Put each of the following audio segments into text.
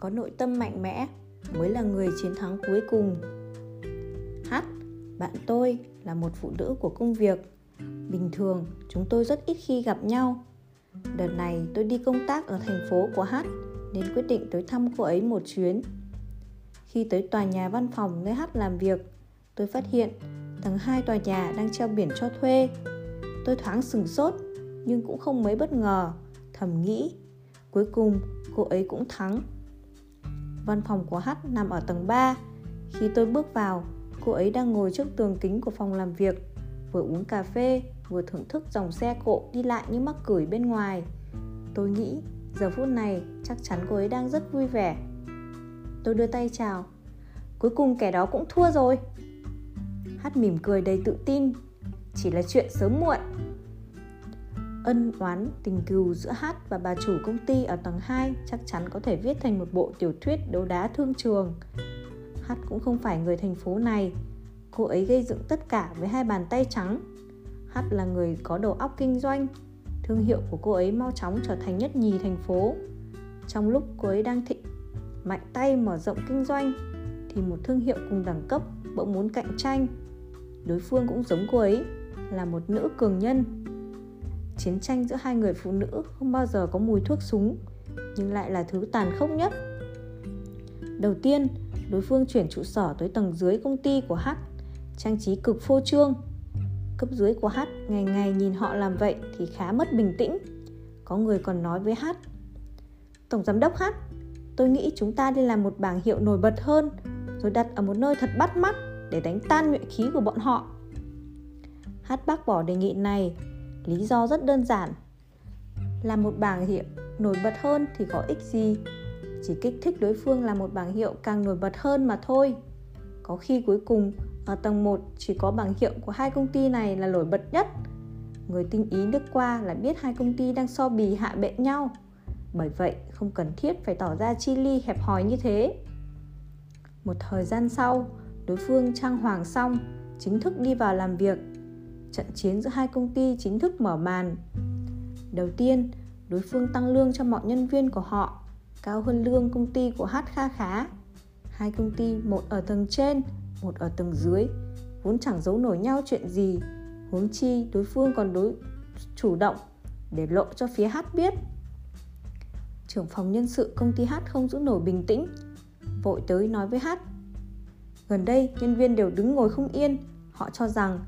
có nội tâm mạnh mẽ, mới là người chiến thắng cuối cùng. H bạn tôi là một phụ nữ của công việc. Bình thường, chúng tôi rất ít khi gặp nhau. Đợt này, tôi đi công tác ở thành phố của h nên quyết định tới thăm cô ấy một chuyến. Khi tới tòa nhà văn phòng nơi h làm việc, tôi phát hiện tầng 2 tòa nhà đang treo biển cho thuê. Tôi thoáng sừng sốt, nhưng cũng không mấy bất ngờ, thầm nghĩ. Cuối cùng, cô ấy cũng thắng văn phòng của H nằm ở tầng 3 khi tôi bước vào, cô ấy đang ngồi trước tường kính của phòng làm việc, vừa uống cà phê, vừa thưởng thức dòng xe cộ đi lại như mắc cửi bên ngoài. Tôi nghĩ giờ phút này chắc chắn cô ấy đang rất vui vẻ. Tôi đưa tay chào. Cuối cùng kẻ đó cũng thua rồi. Hát mỉm cười đầy tự tin. Chỉ là chuyện sớm muộn ân oán, tình cừu giữa hát và bà chủ công ty ở tầng 2 chắc chắn có thể viết thành một bộ tiểu thuyết đấu đá thương trường. Hát cũng không phải người thành phố này. Cô ấy gây dựng tất cả với hai bàn tay trắng. Hát là người có đầu óc kinh doanh. Thương hiệu của cô ấy mau chóng trở thành nhất nhì thành phố. Trong lúc cô ấy đang thịnh, mạnh tay mở rộng kinh doanh, thì một thương hiệu cùng đẳng cấp bỗng muốn cạnh tranh. Đối phương cũng giống cô ấy, là một nữ cường nhân chiến tranh giữa hai người phụ nữ không bao giờ có mùi thuốc súng, nhưng lại là thứ tàn khốc nhất. Đầu tiên, đối phương chuyển trụ sở tới tầng dưới công ty của h, trang trí cực phô trương. Cấp dưới của h ngày ngày nhìn họ làm vậy thì khá mất bình tĩnh. Có người còn nói với h, tổng giám đốc h, tôi nghĩ chúng ta nên làm một bảng hiệu nổi bật hơn, rồi đặt ở một nơi thật bắt mắt để đánh tan nhuệ khí của bọn họ. Hát bác bỏ đề nghị này lý do rất đơn giản. Làm một bảng hiệu nổi bật hơn thì có ích gì? Chỉ kích thích đối phương là một bảng hiệu càng nổi bật hơn mà thôi. Có khi cuối cùng, ở tầng 1 chỉ có bảng hiệu của hai công ty này là nổi bật nhất. Người tinh ý nước qua là biết hai công ty đang so bì hạ bệ nhau. Bởi vậy, không cần thiết phải tỏ ra chi ly hẹp hòi như thế. Một thời gian sau, đối phương trang hoàng xong, chính thức đi vào làm việc trận chiến giữa hai công ty chính thức mở màn. Đầu tiên, đối phương tăng lương cho mọi nhân viên của họ, cao hơn lương công ty của H kha khá. Hai công ty, một ở tầng trên, một ở tầng dưới, vốn chẳng giấu nổi nhau chuyện gì. Huống chi, đối phương còn đối, chủ động để lộ cho phía H biết. Trưởng phòng nhân sự công ty H không giữ nổi bình tĩnh, vội tới nói với H gần đây, nhân viên đều đứng ngồi không yên, họ cho rằng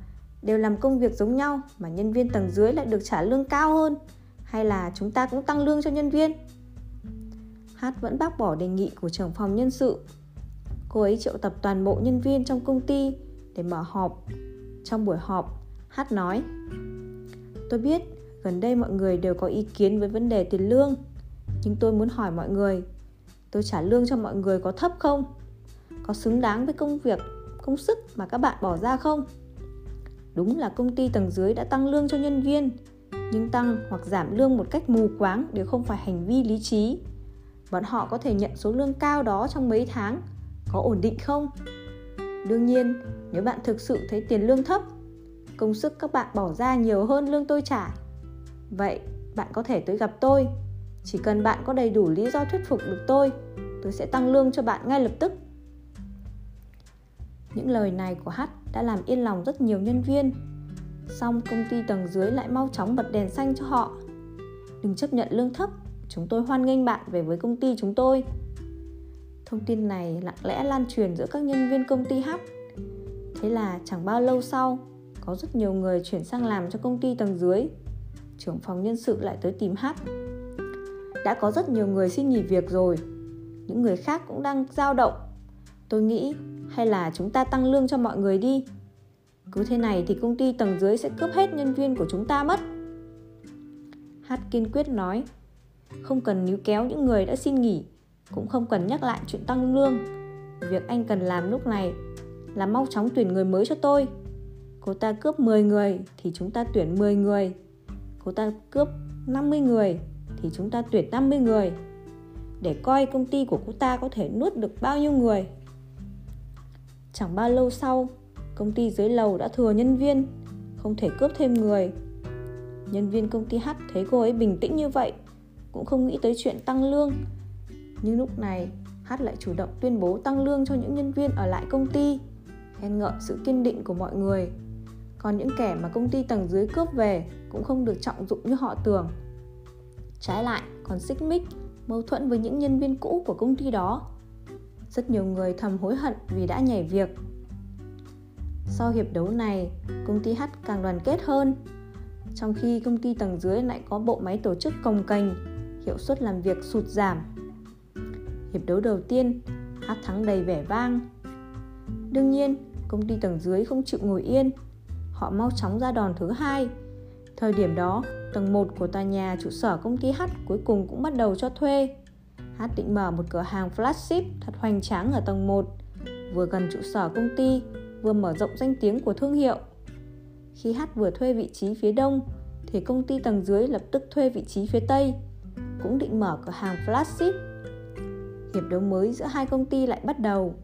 đều làm công việc giống nhau mà nhân viên tầng dưới lại được trả lương cao hơn hay là chúng ta cũng tăng lương cho nhân viên? H vẫn bác bỏ đề nghị của trưởng phòng nhân sự. Cô ấy triệu tập toàn bộ nhân viên trong công ty để mở họp. Trong buổi họp h nói tôi biết gần đây mọi người đều có ý kiến với vấn đề tiền lương nhưng tôi muốn hỏi mọi người tôi trả lương cho mọi người có thấp không? Có xứng đáng với công việc công sức mà các bạn bỏ ra không đúng là công ty tầng dưới đã tăng lương cho nhân viên, nhưng tăng hoặc giảm lương một cách mù quáng đều không phải hành vi lý trí. Bọn họ có thể nhận số lương cao đó trong mấy tháng, có ổn định không? Đương nhiên, nếu bạn thực sự thấy tiền lương thấp, công sức các bạn bỏ ra nhiều hơn lương tôi trả. Vậy, bạn có thể tới gặp tôi. Chỉ cần bạn có đầy đủ lý do thuyết phục được tôi tôi sẽ tăng lương cho bạn ngay lập tức. Những lời này của H đã làm yên lòng rất nhiều nhân viên. Xong công ty tầng dưới lại mau chóng bật đèn xanh cho họ. Đừng chấp nhận lương thấp, Chúng tôi hoan nghênh bạn về với công ty chúng tôi. Thông tin này lặng lẽ lan truyền giữa các nhân viên công ty H Thế là chẳng bao lâu sau, Có rất nhiều người chuyển sang làm cho công ty tầng dưới. Trưởng phòng nhân sự lại tới tìm H Đã có rất nhiều người xin nghỉ việc rồi. Những người khác cũng đang dao động. Tôi nghĩ, hay là chúng ta tăng lương cho mọi người đi. Cứ thế này thì công ty tầng dưới sẽ cướp hết nhân viên của chúng ta mất. Hát kiên quyết nói, không cần níu kéo những người đã xin nghỉ, cũng không cần nhắc lại chuyện tăng lương. Việc anh cần làm lúc này là mau chóng tuyển người mới cho tôi. Cô ta cướp 10 người thì chúng ta tuyển 10 người. Cô ta cướp 50 người thì chúng ta tuyển 50 người. Để coi công ty của cô ta có thể nuốt được bao nhiêu người. Chẳng bao lâu sau, công ty dưới lầu đã thừa nhân viên, không thể cướp thêm người. Nhân viên công ty H thấy cô ấy bình tĩnh như vậy, cũng không nghĩ tới chuyện tăng lương. Nhưng lúc này, H lại chủ động tuyên bố tăng lương cho những nhân viên ở lại công ty, khen ngợi sự kiên định của mọi người. Còn những kẻ mà công ty tầng dưới cướp về cũng không được trọng dụng như họ tưởng. Trái lại, còn xích mích, mâu thuẫn với những nhân viên cũ của công ty đó. Rất nhiều người thầm hối hận vì đã nhảy việc. Sau hiệp đấu này, công ty H càng đoàn kết hơn. Trong khi công ty tầng dưới lại có bộ máy tổ chức cồng kềnh, hiệu suất làm việc sụt giảm. Hiệp đấu đầu tiên, H thắng đầy vẻ vang. Đương nhiên, công ty tầng dưới không chịu ngồi yên. Họ mau chóng ra đòn thứ hai. Thời điểm đó, tầng 1 của tòa nhà trụ sở công ty H cuối cùng cũng bắt đầu cho thuê. H định mở một cửa hàng flagship thật hoành tráng ở tầng 1, vừa gần trụ sở công ty, vừa mở rộng danh tiếng của thương hiệu. Khi H vừa thuê vị trí phía đông, thì công ty tầng dưới lập tức thuê vị trí phía tây, cũng định mở cửa hàng flagship. Hiệp đấu mới giữa hai công ty lại bắt đầu.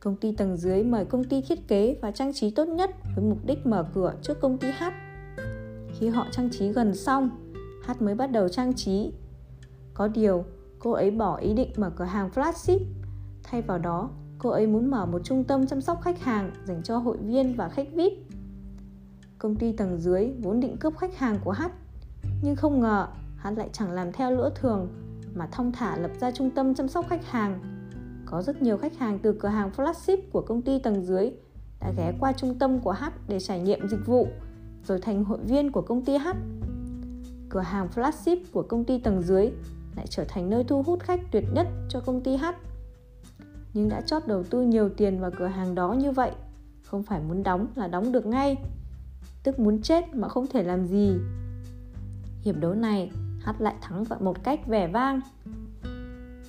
Công ty tầng dưới mời công ty thiết kế và trang trí tốt nhất với mục đích mở cửa trước công ty H. Khi họ trang trí gần xong, H mới bắt đầu trang trí. Có điều, cô ấy bỏ ý định mở cửa hàng flagship. Thay vào đó, cô ấy muốn mở một trung tâm chăm sóc khách hàng dành cho hội viên và khách VIP. Công ty tầng dưới vốn định cướp khách hàng của H, nhưng không ngờ H lại chẳng làm theo lỡ thường mà thông thả lập ra trung tâm chăm sóc khách hàng. Có rất nhiều khách hàng từ cửa hàng flagship của công ty tầng dưới đã ghé qua trung tâm của H để trải nghiệm dịch vụ, rồi thành hội viên của công ty H. Cửa hàng flagship của công ty tầng dưới lại trở thành nơi thu hút khách tuyệt nhất cho công ty H. Nhưng đã chót đầu tư nhiều tiền vào cửa hàng đó như vậy, không phải muốn đóng là đóng được ngay. Tức muốn chết mà không thể làm gì. Hiệp đấu này, H lại thắng vào một cách vẻ vang.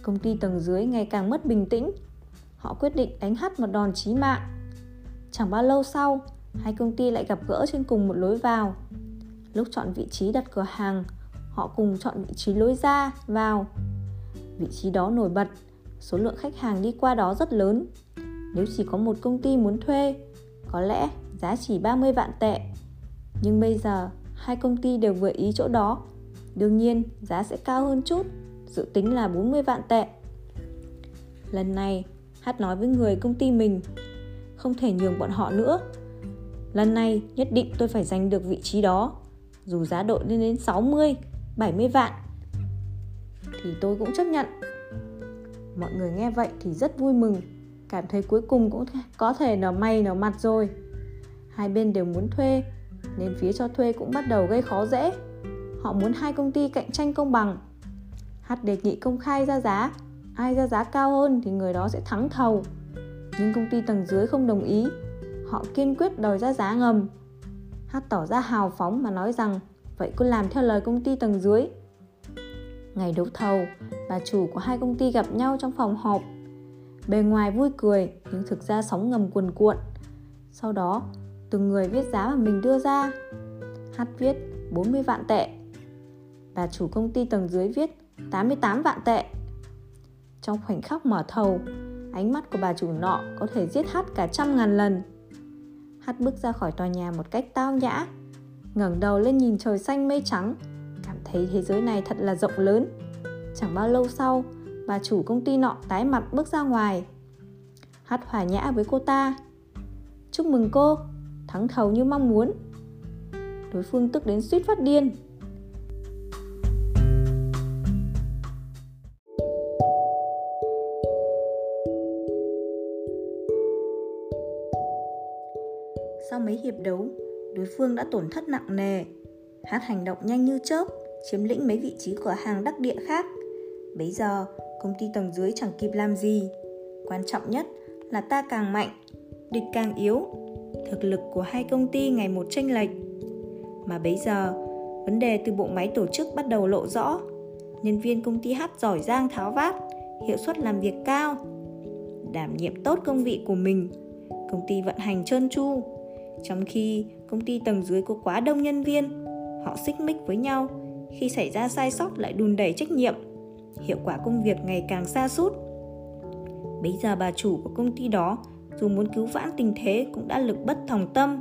Công ty tầng dưới ngày càng mất bình tĩnh. Họ quyết định đánh H một đòn chí mạng. Chẳng bao lâu sau, hai công ty lại gặp gỡ trên cùng một lối vào. Lúc chọn vị trí đặt cửa hàng, họ cùng chọn vị trí lối ra vào. Vị trí đó nổi bật, số lượng khách hàng đi qua đó rất lớn. Nếu chỉ có một công ty muốn thuê, có lẽ giá chỉ 30 vạn tệ. Nhưng bây giờ, hai công ty đều vừa ý chỗ đó. Đương nhiên, giá sẽ cao hơn chút, dự tính là 40 vạn tệ. Lần này, Hát nói với người công ty mình, không thể nhường bọn họ nữa. Lần này nhất định tôi phải giành được vị trí đó, dù giá đội lên đến 60, 70 vạn thì tôi cũng chấp nhận. Mọi người nghe vậy thì rất vui mừng, cảm thấy cuối cùng cũng có thể nở may nở mặt rồi. Hai bên đều muốn thuê, nên phía cho thuê cũng bắt đầu gây khó dễ. Họ muốn hai công ty cạnh tranh công bằng. H đề nghị công khai ra giá, ai ra giá cao hơn thì người đó sẽ thắng thầu. Nhưng công ty tầng dưới không đồng ý, họ kiên quyết đòi ra giá ngầm. H tỏ ra hào phóng mà nói rằng vậy cứ làm theo lời công ty tầng dưới. Ngày đấu thầu, bà chủ của hai công ty gặp nhau trong phòng họp. Bề ngoài vui cười nhưng thực ra sóng ngầm cuồn cuộn. Sau đó, từng người viết giá mà mình đưa ra. H viết 40 vạn tệ. Bà chủ công ty tầng dưới viết 88 vạn tệ. Trong khoảnh khắc mở thầu, ánh mắt của bà chủ nọ có thể giết H cả trăm ngàn lần. H bước ra khỏi tòa nhà một cách tao nhã, ngẩng đầu lên nhìn trời xanh mây trắng, cảm thấy thế giới này thật là rộng lớn. Chẳng bao lâu sau, bà chủ công ty nọ tái mặt bước ra ngoài. hát hòa nhã với cô ta. Chúc mừng cô, thắng thầu như mong muốn. Đối phương tức đến suýt phát điên. Sau mấy hiệp đấu, đối phương đã tổn thất nặng nề. Hát hành động nhanh như chớp, chiếm lĩnh mấy vị trí cửa hàng đắc địa khác. Bấy giờ, công ty tầng dưới chẳng kịp làm gì. Quan trọng nhất là ta càng mạnh, địch càng yếu. Thực lực của hai công ty ngày một chênh lệch. Mà bấy giờ, vấn đề từ bộ máy tổ chức bắt đầu lộ rõ. Nhân viên công ty hát giỏi giang tháo vát, hiệu suất làm việc cao, đảm nhiệm tốt công vị của mình, công ty vận hành trơn tru, trong khi công ty tầng dưới có quá đông nhân viên, họ xích mích với nhau, khi xảy ra sai sót lại đùn đẩy trách nhiệm. Hiệu quả công việc ngày càng xa sút Bây giờ bà chủ của công ty đó dù muốn cứu vãn tình thế cũng đã lực bất thòng tâm.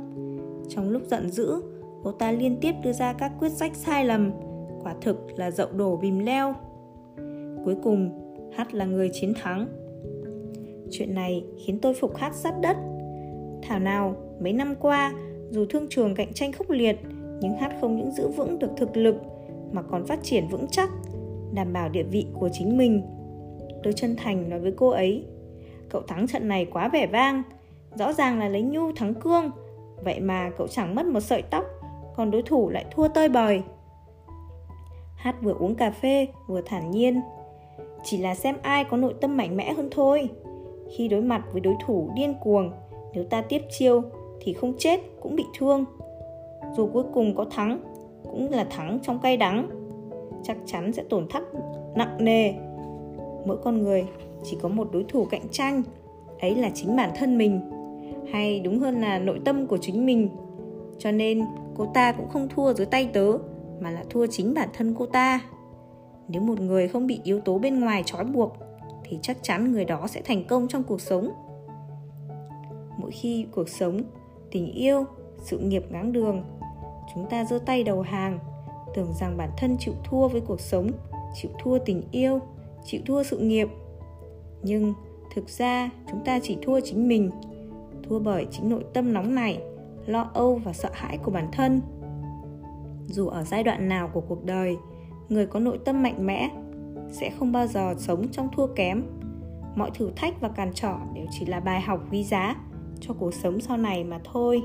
Trong lúc giận dữ, cô ta liên tiếp đưa ra các quyết sách sai lầm, quả thực là dậu đổ bìm leo. Cuối cùng, Hát là người chiến thắng. chuyện này khiến tôi phục hát sát đất thảo nào mấy năm qua, dù thương trường cạnh tranh khốc liệt, nhưng hát không những giữ vững được thực lực, mà còn phát triển vững chắc, đảm bảo địa vị của chính mình. Tôi chân thành nói với cô ấy, cậu thắng trận này quá vẻ vang, rõ ràng là lấy nhu thắng cương, vậy mà cậu chẳng mất một sợi tóc, còn đối thủ lại thua tơi bời. Hát vừa uống cà phê, vừa thản nhiên, chỉ là xem ai có nội tâm mạnh mẽ hơn thôi. Khi đối mặt với đối thủ điên cuồng, nếu ta tiếp chiêu thì không chết, cũng bị thương. Dù cuối cùng có thắng, cũng là thắng trong cay đắng, chắc chắn sẽ tổn thất nặng nề. Mỗi con người chỉ có một đối thủ cạnh tranh, ấy là chính bản thân mình. Hay đúng hơn là nội tâm của chính mình. Cho nên, cô ta cũng không thua dưới tay tớ, mà là thua chính bản thân cô ta. Nếu một người không bị yếu tố bên ngoài trói buộc, thì chắc chắn người đó sẽ thành công trong cuộc sống. Mỗi khi cuộc sống tình yêu, sự nghiệp ngáng đường. Chúng ta giơ tay đầu hàng, tưởng rằng bản thân chịu thua với cuộc sống, chịu thua tình yêu, chịu thua sự nghiệp. Nhưng thực ra chúng ta chỉ thua chính mình, thua bởi chính nội tâm nóng này lo âu và sợ hãi của bản thân. Dù ở giai đoạn nào của cuộc đời, người có nội tâm mạnh mẽ sẽ không bao giờ sống trong thua kém. Mọi thử thách và cản trở đều chỉ là bài học quý giá cho cuộc sống sau này mà thôi.